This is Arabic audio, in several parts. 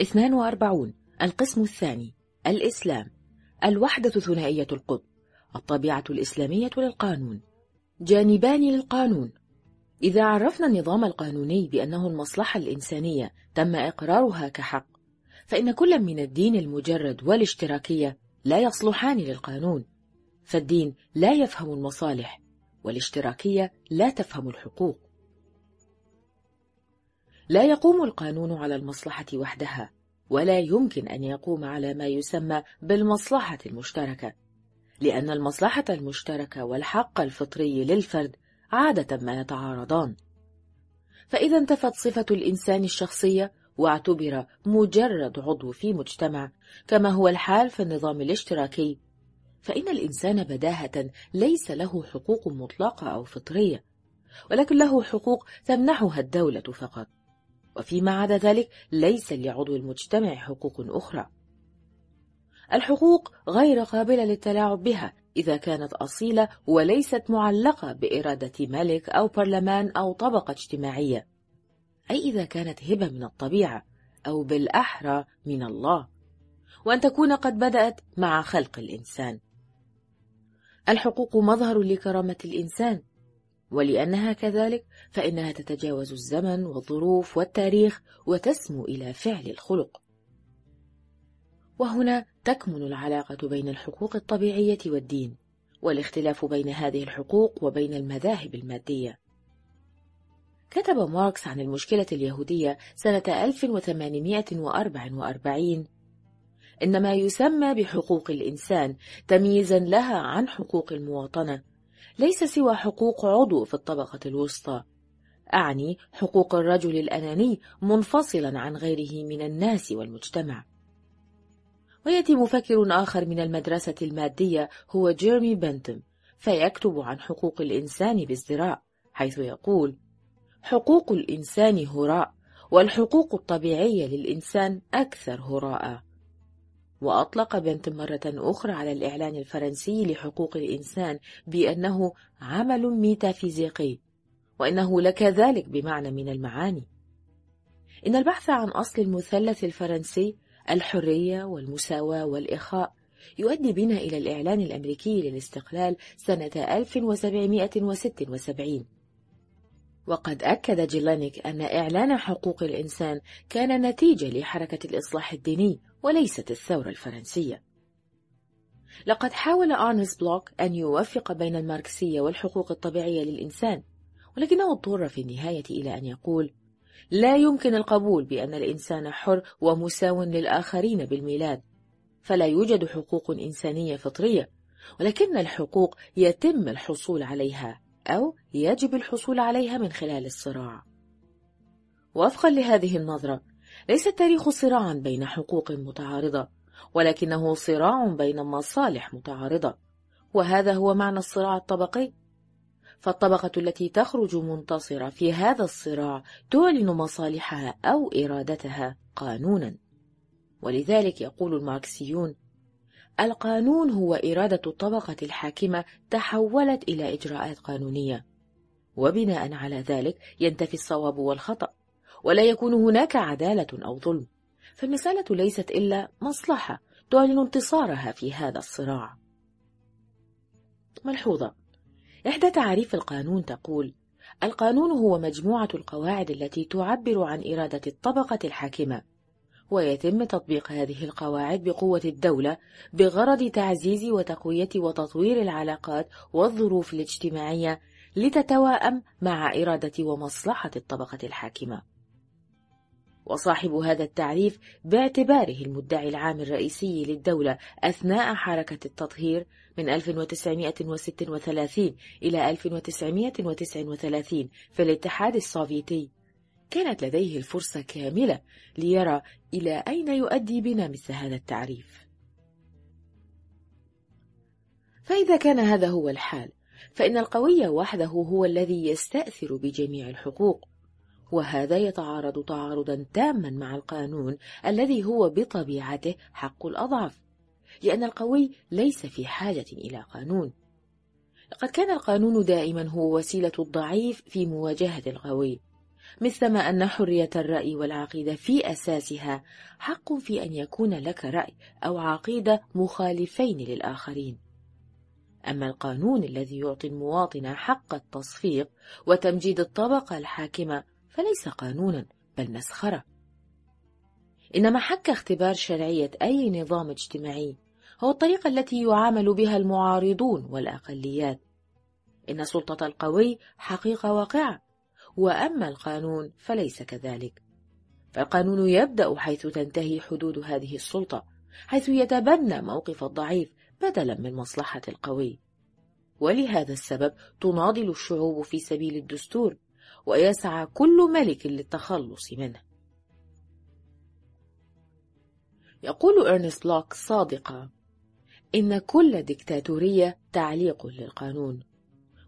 42 القسم الثاني الإسلام الوحدة ثنائية القطب الطبيعة الإسلامية للقانون. جانبان للقانون. إذا عرفنا النظام القانوني بأنه المصلحة الإنسانية تم إقرارها كحق فإن كل من الدين المجرد والاشتراكية لا يصلحان للقانون فالدين لا يفهم المصالح والاشتراكية لا تفهم الحقوق. لا يقوم القانون على المصلحة وحدها ولا يمكن أن يقوم على ما يسمى بالمصلحة المشتركة لأن المصلحة المشتركة والحق الفطري للفرد عادة ما يتعارضان. فإذا انتفت صفة الإنسان الشخصية واعتبر مجرد عضو في مجتمع كما هو الحال في النظام الاشتراكي فإن الإنسان بداهة ليس له حقوق مطلقة أو فطرية ولكن له حقوق تمنحها الدولة فقط. وفيما عدا ذلك ليس لعضو المجتمع حقوق أخرى. الحقوق غير قابلة للتلاعب بها إذا كانت أصيلة وليست معلقة بإرادة ملك أو برلمان أو طبقة اجتماعية أي إذا كانت هبة من الطبيعة أو بالأحرى من الله وأن تكون قد بدأت مع خلق الإنسان. الحقوق مظهر لكرامة الإنسان. ولأنها كذلك فإنها تتجاوز الزمن والظروف والتاريخ وتسمو إلى فعل الخلق. وهنا تكمن العلاقة بين الحقوق الطبيعية والدين والاختلاف بين هذه الحقوق وبين المذاهب المادية. كتب ماركس عن المشكلة اليهودية سنة 1844 إن ما يسمى بحقوق الإنسان تمييزا لها عن حقوق المواطنة. ليس سوى حقوق عضو في الطبقة الوسطى. أعني حقوق الرجل الأناني منفصلا عن غيره من الناس والمجتمع. ويأتي مفكر آخر من المدرسة المادية هو جيرمي بنتم فيكتب عن حقوق الإنسان بازدراء حيث يقول حقوق الإنسان هراء والحقوق الطبيعية للإنسان أكثر هراء. وأطلق بنت مرة أخرى على الإعلان الفرنسي لحقوق الإنسان بأنه عمل ميتافيزيقي وإنه لكذلك بمعنى من المعاني. إن البحث عن أصل المثلث الفرنسي الحرية والمساواة والإخاء يؤدي بنا إلى الإعلان الأمريكي للاستقلال سنة 1776 وقد أكد جيلينيك أن إعلان حقوق الإنسان كان نتيجة لحركة الإصلاح الديني وليست الثورة الفرنسية. لقد حاول إرنست بلوخ أن يوفق بين الماركسية والحقوق الطبيعية للإنسان ولكنه اضطر في النهاية إلى أن يقول لا يمكن القبول بأن الإنسان حر ومساو للآخرين بالميلاد فلا يوجد حقوق إنسانية فطرية ولكن الحقوق يتم الحصول عليها أو يجب الحصول عليها من خلال الصراع. وفقا لهذه النظرة ليس التاريخ صراعا بين حقوق متعارضة ولكنه صراع بين مصالح متعارضة وهذا هو معنى الصراع الطبقي. فالطبقة التي تخرج منتصرة في هذا الصراع تعلن مصالحها أو إرادتها قانونا. ولذلك يقول الماركسيون القانون هو إرادة الطبقة الحاكمة تحولت إلى إجراءات قانونية. وبناء على ذلك ينتفي الصواب والخطأ. ولا يكون هناك عدالة أو ظلم. فالمسألة ليست إلا مصلحة تعلن انتصارها في هذا الصراع. ملحوظة. إحدى تعريف القانون تقول القانون هو مجموعة القواعد التي تعبر عن إرادة الطبقة الحاكمة ويتم تطبيق هذه القواعد بقوة الدولة بغرض تعزيز وتقوية وتطوير العلاقات والظروف الاجتماعية لتتواءم مع إرادة ومصلحة الطبقة الحاكمة. وصاحب هذا التعريف باعتباره المدعي العام الرئيسي للدولة أثناء حركة التطهير من 1936 إلى 1939 في الاتحاد السوفيتي. كانت لديه الفرصة كاملة ليرى إلى أين يؤدي بنا مثل هذا التعريف. فإذا كان هذا هو الحال فإن القوي وحده هو الذي يستأثر بجميع الحقوق وهذا يتعارض تعارضا تاما مع القانون الذي هو بطبيعته حق الأضعف لأن القوي ليس في حاجة إلى قانون. لقد كان القانون دائما هو وسيلة الضعيف في مواجهة القوي مثلما أن حرية الرأي والعقيدة في أساسها حق في أن يكون لك رأي أو عقيدة مخالفين للآخرين. أما القانون الذي يعطي المواطن حق التصفيق وتمجيد الطبقة الحاكمة فليس قانونا بل مسخرة. إنما حك اختبار شرعية أي نظام اجتماعي هو الطريقة التي يعامل بها المعارضون والأقليات. إن سلطة القوي حقيقة واقعة وأما القانون فليس كذلك. فالقانون يبدأ حيث تنتهي حدود هذه السلطة حيث يتبنى موقف الضعيف بدلا من مصلحة القوي. ولهذا السبب تناضل الشعوب في سبيل الدستور ويسعى كل ملك للتخلص منه يقول إرنست لوك صادقا إن كل ديكتاتورية تعليق للقانون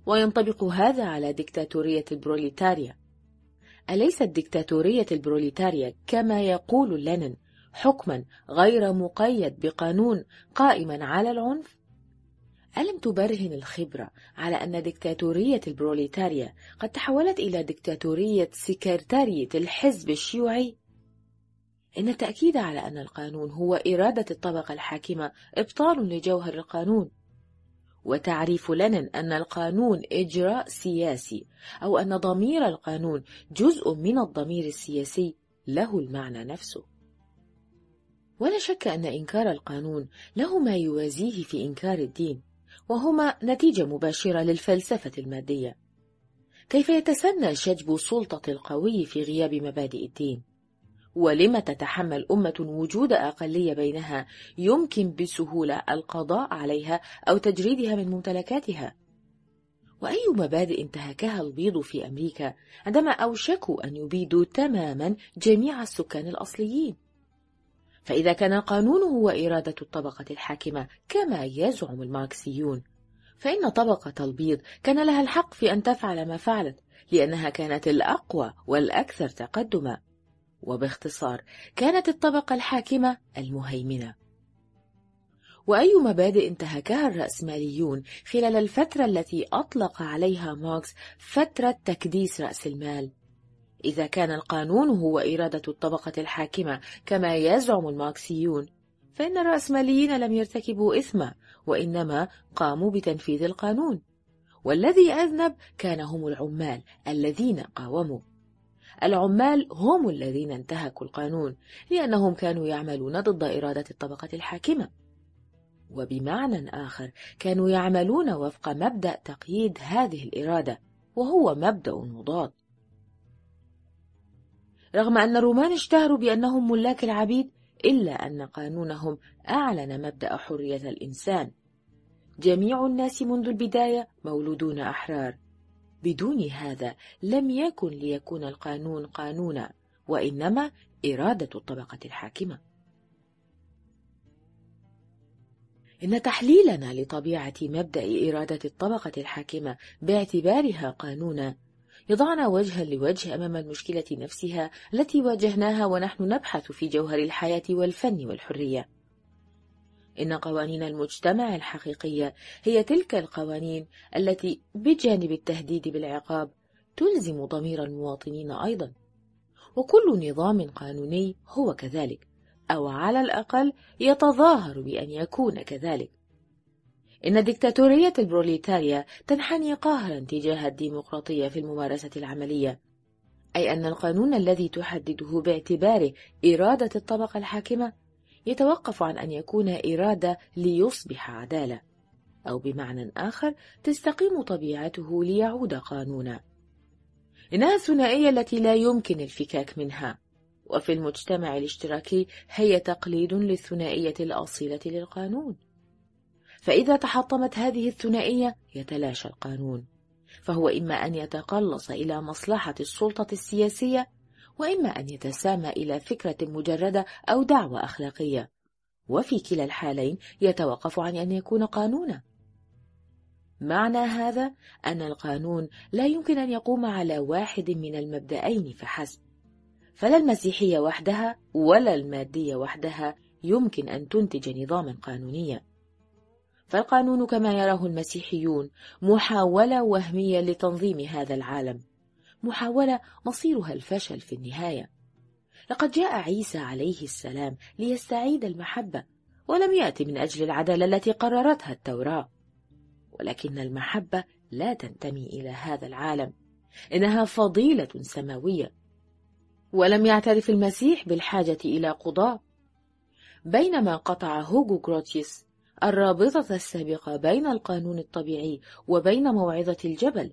وينطبق هذا على ديكتاتورية البروليتاريا أليست ديكتاتورية البروليتاريا كما يقول لينين حكما غير مقيد بقانون قائما على العنف؟ ألم تبرهن الخبرة على أن ديكتاتورية البروليتاريا قد تحولت إلى ديكتاتورية سكرتارية الحزب الشيوعي؟ إن التأكيد على أن القانون هو إرادة الطبقة الحاكمة إبطال لجوهر القانون. وتعريف لنن أن القانون إجراء سياسي أو أن ضمير القانون جزء من الضمير السياسي له المعنى نفسه. ولا شك أن إنكار القانون له ما يوازيه في إنكار الدين. وهما نتيجة مباشرة للفلسفة المادية. كيف يتسنى شجب سلطة القوي في غياب مبادئ الدين؟ ولم تتحمل أمة وجود أقلية بينها يمكن بسهولة القضاء عليها أو تجريدها من ممتلكاتها؟ وأي مبادئ انتهكها البيض في أمريكا عندما أوشكوا أن يبيدوا تماما جميع السكان الأصليين؟ فإذا كان القانون هو إرادة الطبقة الحاكمة كما يزعم الماركسيون. فإن طبقة البيض كان لها الحق في أن تفعل ما فعلت لأنها كانت الأقوى والأكثر تقدما. وباختصار كانت الطبقة الحاكمة المهيمنة. وأي مبادئ انتهكها الرأسماليون خلال الفترة التي أطلق عليها ماركس فترة تكديس رأس المال؟ إذا كان القانون هو إرادة الطبقة الحاكمة كما يزعم الماركسيون. فإن الرأسماليين لم يرتكبوا إثما وإنما قاموا بتنفيذ القانون. والذي أذنب كان هم العمال الذين قاوموا. العمال هم الذين انتهكوا القانون لأنهم كانوا يعملون ضد إرادة الطبقة الحاكمة. وبمعنى آخر كانوا يعملون وفق مبدأ تقييد هذه الإرادة وهو مبدأ مضاد رغم أن الرومان اشتهروا بأنهم ملاك العبيد إلا أن قانونهم أعلن مبدأ حرية الإنسان. جميع الناس منذ البداية مولودون أحرار. بدون هذا لم يكن ليكون القانون قانونا وإنما إرادة الطبقة الحاكمة. إن تحليلنا لطبيعة مبدأ إرادة الطبقة الحاكمة باعتبارها قانونا يضعنا وجها لوجه أمام المشكلة نفسها التي واجهناها ونحن نبحث في جوهر الحياة والفن والحرية. إن قوانين المجتمع الحقيقية هي تلك القوانين التي بجانب التهديد بالعقاب تلزم ضمير المواطنين أيضا. وكل نظام قانوني هو كذلك أو على الأقل يتظاهر بأن يكون كذلك. إن ديكتاتورية البروليتاريا تنحني قاهرا تجاه الديمقراطية في الممارسة العملية أي أن القانون الذي تحدده باعتباره إرادة الطبقة الحاكمة يتوقف عن أن يكون إرادة ليصبح عدالة أو بمعنى آخر تستقيم طبيعته ليعود قانونا. إنها الثنائية التي لا يمكن الفكاك منها وفي المجتمع الاشتراكي هي تقليد للثنائية الأصيلة للقانون. فإذا تحطمت هذه الثنائية يتلاشى القانون. فهو إما أن يتقلص إلى مصلحة السلطة السياسية وإما أن يتسامى إلى فكرة مجردة أو دعوة أخلاقية. وفي كلا الحالين يتوقف عن أن يكون قانونا. معنى هذا أن القانون لا يمكن أن يقوم على واحد من المبدأين فحسب. فلا المسيحية وحدها ولا المادية وحدها يمكن أن تنتج نظاما قانونيا. فالقانون كما يراه المسيحيون محاولة وهمية لتنظيم هذا العالم. محاولة مصيرها الفشل في النهاية. لقد جاء عيسى عليه السلام ليستعيد المحبة ولم يأتي من أجل العدالة التي قررتها التوراة. ولكن المحبة لا تنتمي إلى هذا العالم. إنها فضيلة سماوية. ولم يعترف المسيح بالحاجة إلى قضاء. بينما قطع هوغو غروتيس الرابطة السابقة بين القانون الطبيعي وبين موعظة الجبل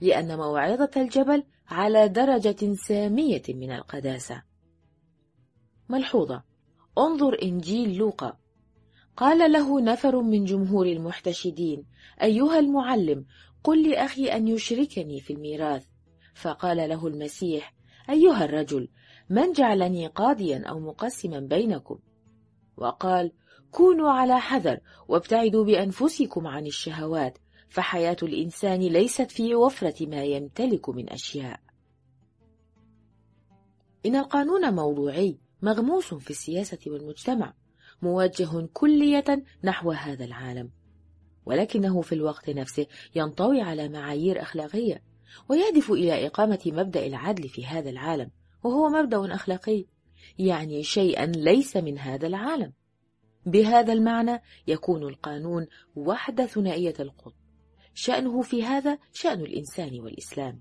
لأن موعظة الجبل على درجة سامية من القداسة. ملحوظة. انظر إنجيل لوقا. قال له نفر من جمهور المحتشدين أيها المعلم قل لأخي أن يشركني في الميراث. فقال له المسيح أيها الرجل من جعلني قاضيا أو مقسما بينكم؟ وقال كونوا على حذر وابتعدوا بأنفسكم عن الشهوات فحياة الإنسان ليست في وفرة ما يمتلك من أشياء. إن القانون موضوعي مغموس في السياسة والمجتمع موجه كلية نحو هذا العالم. ولكنه في الوقت نفسه ينطوي على معايير أخلاقية ويهدف إلى إقامة مبدأ العدل في هذا العالم وهو مبدأ أخلاقي يعني شيئا ليس من هذا العالم. بهذا المعنى يكون القانون وحدة ثنائية القطب. شأنه في هذا شأن الإنسان والإسلام.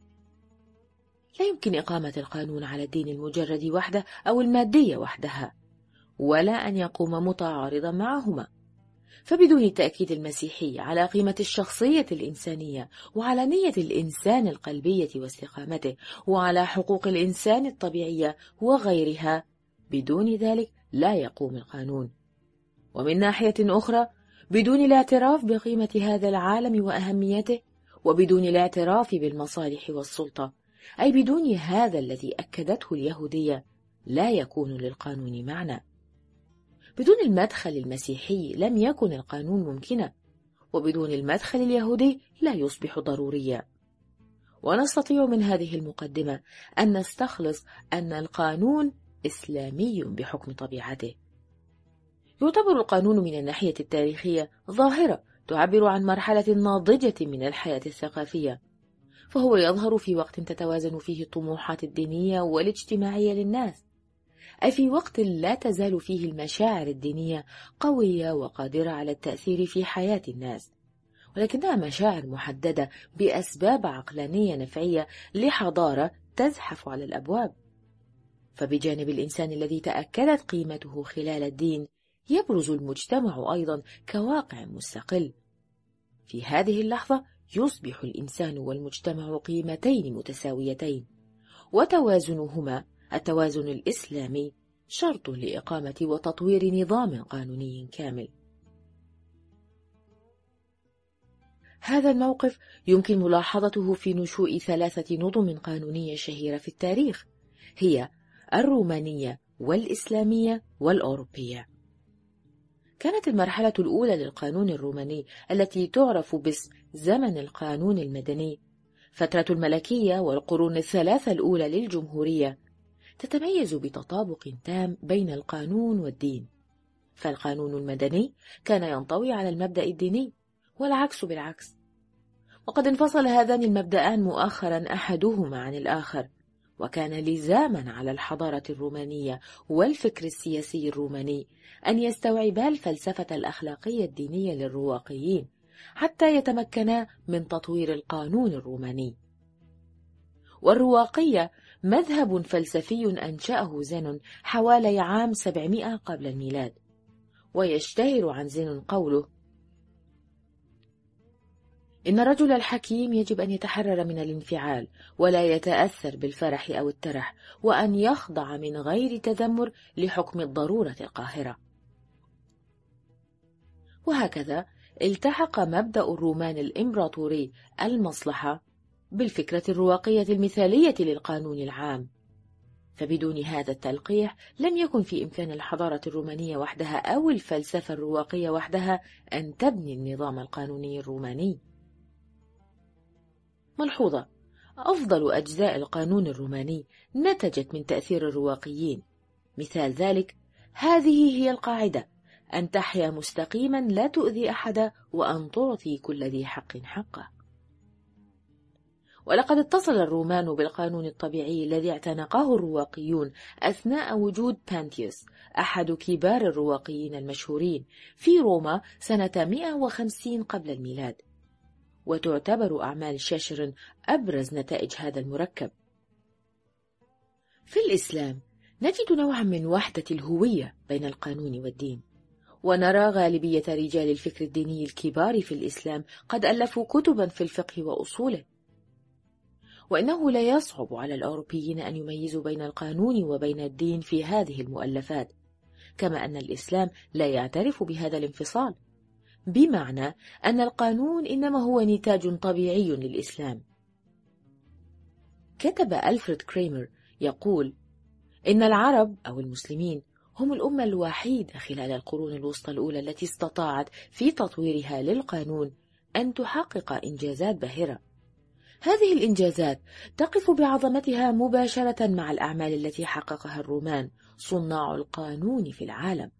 لا يمكن إقامة القانون على الدين المجرد وحده أو المادية وحدها ولا أن يقوم متعارضا معهما. فبدون التأكيد المسيحي على قيمة الشخصية الإنسانية وعلى نية الإنسان القلبية واستقامته وعلى حقوق الإنسان الطبيعية وغيرها بدون ذلك لا يقوم القانون. ومن ناحية أخرى بدون الاعتراف بقيمة هذا العالم وأهميته وبدون الاعتراف بالمصالح والسلطة أي بدون هذا الذي أكدته اليهودية لا يكون للقانون معنى. بدون المدخل المسيحي لم يكن القانون ممكنا وبدون المدخل اليهودي لا يصبح ضروريا. ونستطيع من هذه المقدمة أن نستخلص أن القانون إسلامي بحكم طبيعته. يعتبر القانون من الناحية التاريخية ظاهرة تعبر عن مرحلة ناضجة من الحياة الثقافية. فهو يظهر في وقت تتوازن فيه الطموحات الدينية والاجتماعية للناس. أي في وقت لا تزال فيه المشاعر الدينية قوية وقادرة على التأثير في حياة الناس. ولكنها مشاعر محددة بأسباب عقلانية نفعية لحضارة تزحف على الأبواب. فبجانب الإنسان الذي تأكدت قيمته خلال الدين يبرز المجتمع أيضا كواقع مستقل. في هذه اللحظة يصبح الإنسان والمجتمع قيمتين متساويتين وتوازنهما. التوازن الإسلامي شرط لإقامة وتطوير نظام قانوني كامل. هذا الموقف يمكن ملاحظته في نشوء ثلاثة نظم قانونية شهيرة في التاريخ هي الرومانية والإسلامية والأوروبية. كانت المرحلة الأولى للقانون الروماني التي تعرف باسم زمن القانون المدني. فترة الملكية والقرون الثلاثة الأولى للجمهورية تتميز بتطابق تام بين القانون والدين. فالقانون المدني كان ينطوي على المبدأ الديني والعكس بالعكس. وقد انفصل هذان المبدأان مؤخرا أحدهما عن الآخر. وكان لزاما على الحضارة الرومانية والفكر السياسي الروماني أن يستوعبا الفلسفة الأخلاقية الدينية للرواقيين حتى يتمكنا من تطوير القانون الروماني. والرواقية مذهب فلسفي أنشأه زينون حوالي عام 700 قبل الميلاد ويشتهر عن زينون قوله إن الرجل الحكيم يجب أن يتحرر من الانفعال ولا يتأثر بالفرح أو الترح وأن يخضع من غير تذمر لحكم الضرورة القاهرة. وهكذا التحق مبدأ الرومان الإمبراطوري المصلحة بالفكرة الرواقية المثالية للقانون العام. فبدون هذا التلقيح لم يكن في إمكان الحضارة الرومانية وحدها أو الفلسفة الرواقية وحدها أن تبني النظام القانوني الروماني. ملحوظة. أفضل أجزاء القانون الروماني نتجت من تأثير الرواقيين. مثال ذلك هذه هي القاعدة أن تحيا مستقيما لا تؤذي أحدا وأن تعطي كل ذي حق حقه. ولقد اتصل الرومان بالقانون الطبيعي الذي اعتنقه الرواقيون أثناء وجود بانتيوس أحد كبار الرواقيين المشهورين في روما سنة 150 قبل الميلاد. وتعتبر أعمال شاشر أبرز نتائج هذا المركب. في الإسلام نجد نوعا من وحدة الهوية بين القانون والدين ونرى غالبية رجال الفكر الديني الكبار في الإسلام قد ألفوا كتبا في الفقه وأصوله. وإنه لا يصعب على الأوروبيين أن يميزوا بين القانون وبين الدين في هذه المؤلفات كما أن الإسلام لا يعترف بهذا الانفصال. بمعنى أن القانون إنما هو نتاج طبيعي للإسلام. كتب ألفريد كريمر يقول إن العرب أو المسلمين هم الأمة الوحيدة خلال القرون الوسطى الأولى التي استطاعت في تطويرها للقانون أن تحقق إنجازات باهرة. هذه الإنجازات تقف بعظمتها مباشرة مع الأعمال التي حققها الرومان صناع القانون في العالم.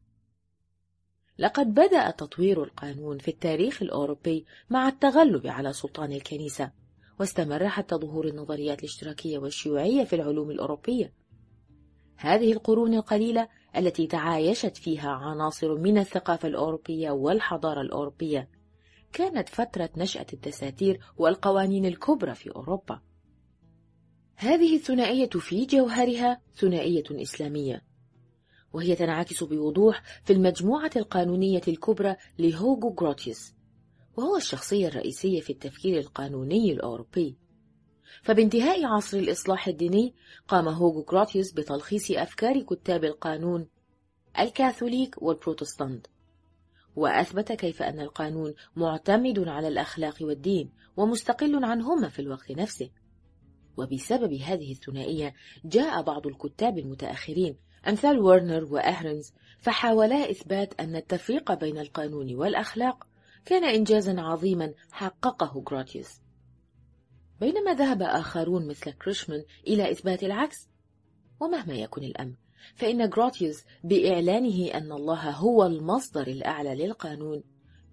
لقد بدأ تطوير القانون في التاريخ الأوروبي مع التغلب على سلطان الكنيسة واستمر حتى ظهور النظريات الاشتراكية والشيوعية في العلوم الأوروبية. هذه القرون القليلة التي تعايشت فيها عناصر من الثقافة الأوروبية والحضارة الأوروبية كانت فترة نشأة الدساتير والقوانين الكبرى في أوروبا. هذه الثنائية في جوهرها ثنائية إسلامية. وهي تنعكس بوضوح في المجموعة القانونية الكبرى لهوغو غروتيوس وهو الشخصية الرئيسية في التفكير القانوني الأوروبي. فبانتهاء عصر الإصلاح الديني قام هوغو غروتيوس بتلخيص أفكار كتاب القانون الكاثوليك والبروتستانت وأثبت كيف أن القانون معتمد على الأخلاق والدين ومستقل عنهما في الوقت نفسه. وبسبب هذه الثنائية جاء بعض الكتاب المتأخرين أمثال ورنر وأهرنز فحاولا إثبات أن التفريق بين القانون والأخلاق كان إنجازا عظيما حققه غراتيوس بينما ذهب آخرون مثل كريشمان إلى إثبات العكس ومهما يكن الأمر فإن غراتيوس بإعلانه أن الله هو المصدر الأعلى للقانون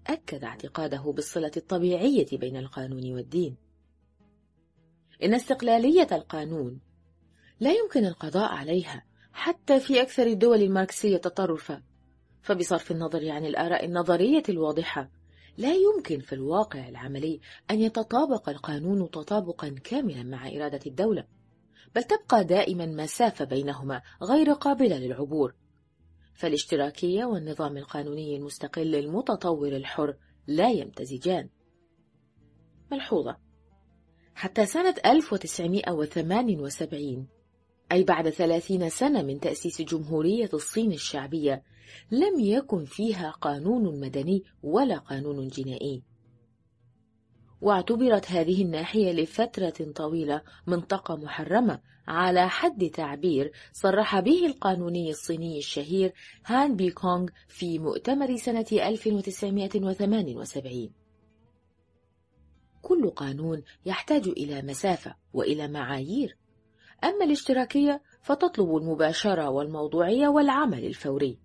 أكد اعتقاده بالصلة الطبيعية بين القانون والدين. إن استقلالية القانون لا يمكن القضاء عليها حتى في أكثر الدول الماركسية تطرفا فبصرف النظر عن الآراء النظرية الواضحة لا يمكن في الواقع العملي أن يتطابق القانون تطابقا كاملا مع إرادة الدولة بل تبقى دائما مسافة بينهما غير قابلة للعبور. فالاشتراكية والنظام القانوني المستقل المتطور الحر لا يمتزجان. ملحوظة. حتى سنة 1978 أي بعد ثلاثين سنة من تأسيس جمهورية الصين الشعبية لم يكن فيها قانون مدني ولا قانون جنائي. واعتبرت هذه الناحية لفترة طويلة منطقة محرمة على حد تعبير صرح به القانوني الصيني الشهير هان بي كونغ في مؤتمر سنة 1978 كل قانون يحتاج إلى مسافة وإلى معايير أما الاشتراكية فتطلب المباشرة والموضوعية والعمل الفوري.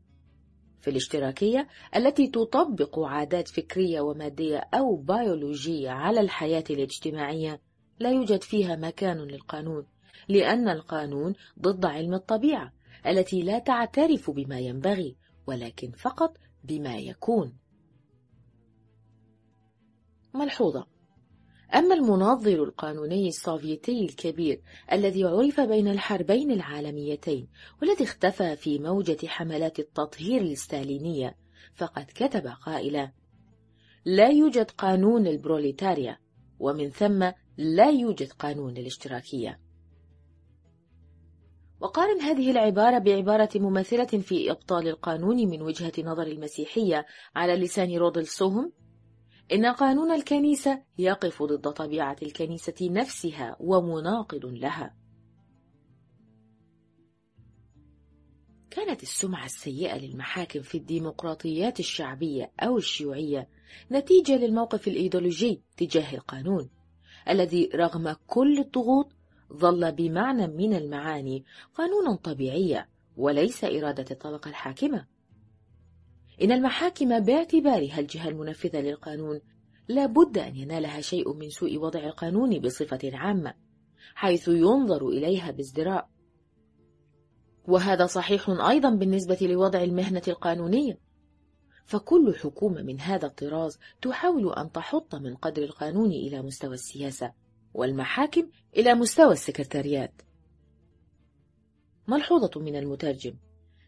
في الاشتراكية التي تطبق عادات فكرية ومادية أو بيولوجية على الحياة الاجتماعية لا يوجد فيها مكان للقانون لأن القانون ضد علم الطبيعة التي لا تعترف بما ينبغي ولكن فقط بما يكون. ملحوظة. أما المناظر القانوني السوفيتي الكبير الذي عرف بين الحربين العالميتين والذي اختفى في موجة حملات التطهير الستالينية فقد كتب قائلا لا يوجد قانون البروليتاريا ومن ثم لا يوجد قانون الاشتراكية. وقارن هذه العبارة بعبارة مماثلة في إبطال القانون من وجهة نظر المسيحية على لسان رودل سوهم إن قانون الكنيسة يقف ضد طبيعة الكنيسة نفسها ومناقض لها. كانت السمعة السيئة للمحاكم في الديمقراطيات الشعبية أو الشيوعية نتيجة للموقف الإيديولوجي تجاه القانون، الذي رغم كل الضغوط ظل بمعنى من المعاني قانونا طبيعيا وليس إرادة الطبقة الحاكمة. إن المحاكم باعتبارها الجهة المنفذة للقانون لا بد أن ينالها شيء من سوء وضع القانون بصفة عامة حيث ينظر إليها بازدراء. وهذا صحيح أيضا بالنسبة لوضع المهنة القانونية. فكل حكومة من هذا الطراز تحاول أن تحط من قدر القانون إلى مستوى السياسة والمحاكم إلى مستوى السكرتاريات. ملحوظة من المترجم؟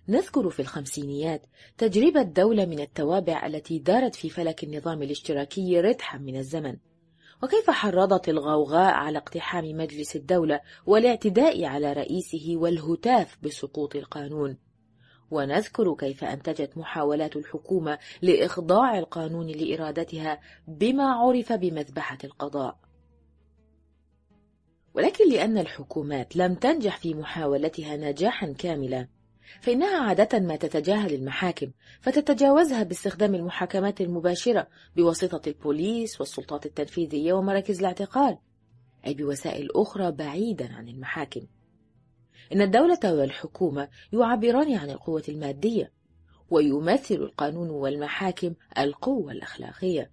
نذكر في الخمسينيات تجربة دولة من التوابع التي دارت في فلك النظام الاشتراكي ردحا من الزمن. وكيف حرضت الغوغاء على اقتحام مجلس الدولة والاعتداء على رئيسه والهتاف بسقوط القانون؟ ونذكر كيف أنتجت محاولات الحكومة لإخضاع القانون لإرادتها بما عرف بمذبحة القضاء. ولكن لأن الحكومات لم تنجح في محاولتها نجاحا كاملا فإنها عادة ما تتجاهل المحاكم فتتجاوزها باستخدام المحاكمات المباشرة بواسطة البوليس والسلطات التنفيذية ومراكز الاعتقال أي بوسائل أخرى بعيدا عن المحاكم. إن الدولة والحكومة يعبران عن القوة المادية ويمثل القانون والمحاكم القوة الأخلاقية.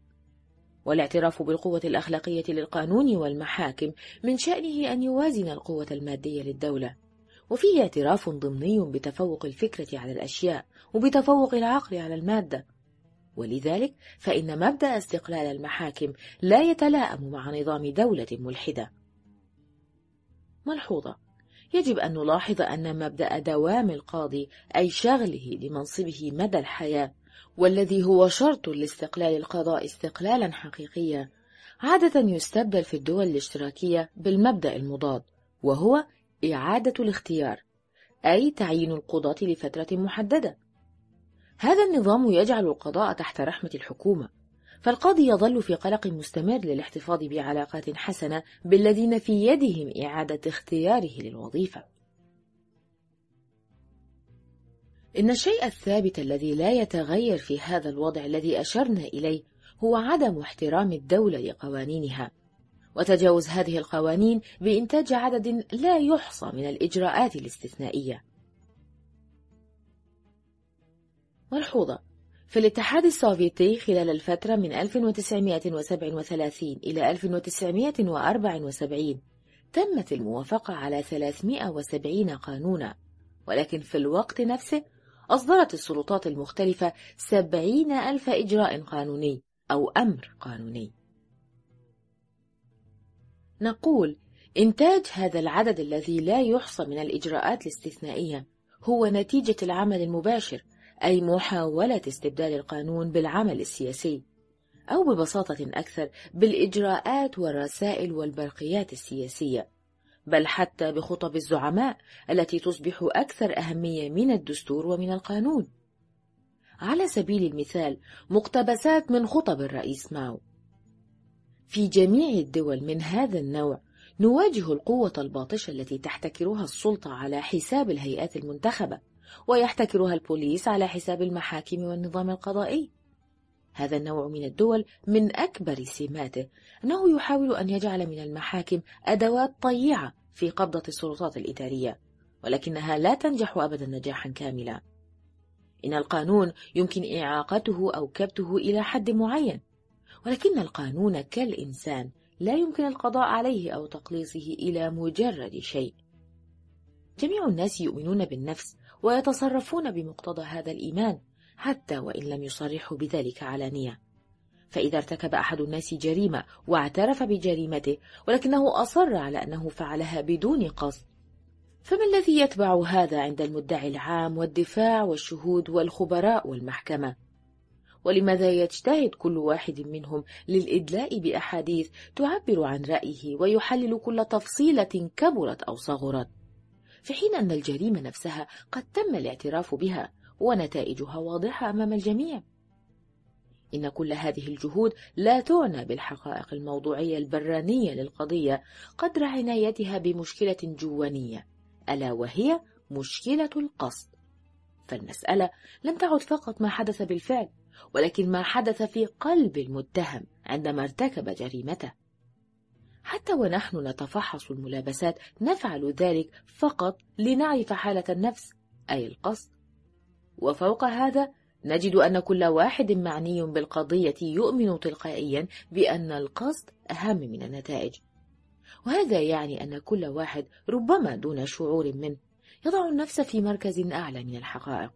والاعتراف بالقوة الأخلاقية للقانون والمحاكم من شأنه أن يوازن القوة المادية للدولة. وفيه اعتراف ضمني بتفوق الفكرة على الأشياء وبتفوق العقل على المادة. ولذلك فإن مبدأ استقلال المحاكم لا يتلائم مع نظام دولة ملحدة. ملحوظة. يجب أن نلاحظ أن مبدأ دوام القاضي أي شغله لمنصبه مدى الحياة والذي هو شرط لاستقلال القضاء استقلالا حقيقيا عادة يستبدل في الدول الاشتراكية بالمبدأ المضاد وهو إعادة الاختيار أي تعيين القضاة لفترة محددة. هذا النظام يجعل القضاء تحت رحمة الحكومة فالقاضي يظل في قلق مستمر للاحتفاظ بعلاقات حسنة بالذين في يدهم إعادة اختياره للوظيفة. إن الشيء الثابت الذي لا يتغير في هذا الوضع الذي أشرنا إليه هو عدم احترام الدولة لقوانينها. وتجاوز هذه القوانين بإنتاج عدد لا يحصى من الإجراءات الاستثنائية. ملحوظة. في الاتحاد السوفيتي خلال الفترة من 1937 إلى 1974 تمت الموافقة على 370 قانونا. ولكن في الوقت نفسه أصدرت السلطات المختلفة 70 ألف إجراء قانوني أو أمر قانوني. نقول إنتاج هذا العدد الذي لا يحصى من الإجراءات الاستثنائية هو نتيجة العمل المباشر أي محاولة استبدال القانون بالعمل السياسي أو ببساطة أكثر بالإجراءات والرسائل والبرقيات السياسية بل حتى بخطب الزعماء التي تصبح أكثر أهمية من الدستور ومن القانون. على سبيل المثال مقتبسات من خطب الرئيس ماو. في جميع الدول من هذا النوع نواجه القوة الباطشة التي تحتكرها السلطة على حساب الهيئات المنتخبة ويحتكرها البوليس على حساب المحاكم والنظام القضائي. هذا النوع من الدول من أكبر سماته أنه يحاول أن يجعل من المحاكم أدوات طيعة في قبضة السلطات الإدارية ولكنها لا تنجح أبدا نجاحا كاملا. إن القانون يمكن إعاقته أو كبته إلى حد معين ولكن القانون كالإنسان لا يمكن القضاء عليه أو تقليصه إلى مجرد شيء جميع الناس يؤمنون بالنفس ويتصرفون بمقتضى هذا الإيمان حتى وإن لم يصرحوا بذلك علانية فإذا ارتكب أحد الناس جريمة واعترف بجريمته ولكنه أصر على أنه فعلها بدون قصد فما الذي يتبع هذا عند المدعي العام والدفاع والشهود والخبراء والمحكمة؟ ولماذا يجتهد كل واحد منهم للإدلاء بأحاديث تعبر عن رأيه ويحلل كل تفصيلة كبرت أو صغرت؟ في حين أن الجريمة نفسها قد تم الاعتراف بها ونتائجها واضحة أمام الجميع. إن كل هذه الجهود لا تعنى بالحقائق الموضوعية البرانية للقضية قدر عنايتها بمشكلة جوانية ألا وهي مشكلة القصد. فالمسألة لم تعد فقط ما حدث بالفعل ولكن ما حدث في قلب المتهم عندما ارتكب جريمته. حتى ونحن نتفحص الملابسات نفعل ذلك فقط لنعرف حالة النفس أي القصد. وفوق هذا نجد أن كل واحد معني بالقضية يؤمن تلقائيا بأن القصد أهم من النتائج. وهذا يعني أن كل واحد ربما دون شعور منه يضع النفس في مركز أعلى من الحقائق.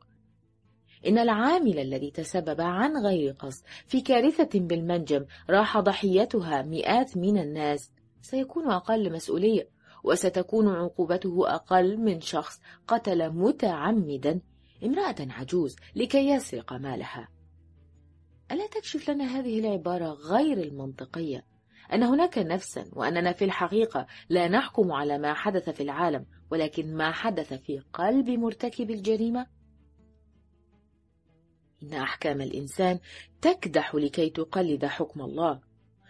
إن العامل الذي تسبب عن غير قصد في كارثة بالمنجم راح ضحيتها مئات من الناس. سيكون أقل مسؤولية وستكون عقوبته أقل من شخص قتل متعمدا. امرأة عجوز لكي يسرق مالها. ألا تكشف لنا هذه العبارة غير المنطقية؟ أن هناك نفسا وأننا في الحقيقة لا نحكم على ما حدث في العالم ولكن ما حدث في قلب مرتكب الجريمة؟ إن أحكام الإنسان تكدح لكي تقلد حكم الله.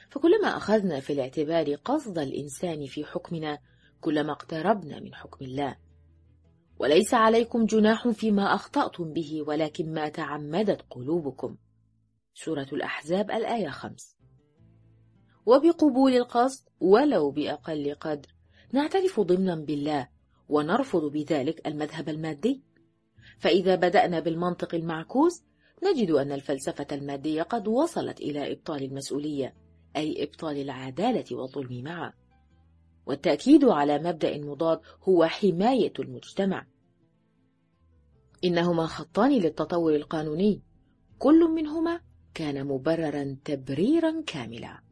فكلما أخذنا في الاعتبار قصد الإنسان في حكمنا كلما اقتربنا من حكم الله. وليس عليكم جناح فيما أخطأتم به ولكن ما تعمدت قلوبكم. سورة الأحزاب الآية 5 وبقبول القصد ولو بأقل قدر نعترف ضمنا بالله ونرفض بذلك المذهب المادي. فإذا بدأنا بالمنطق المعكوس نجد أن الفلسفة المادية قد وصلت إلى إبطال المسؤولية أي إبطال العدالة والظلم معا. والتأكيد على مبدأ مضاد هو حماية المجتمع. إنهما خطان للتطور القانوني. كل منهما كان مبررا تبريرا كاملا.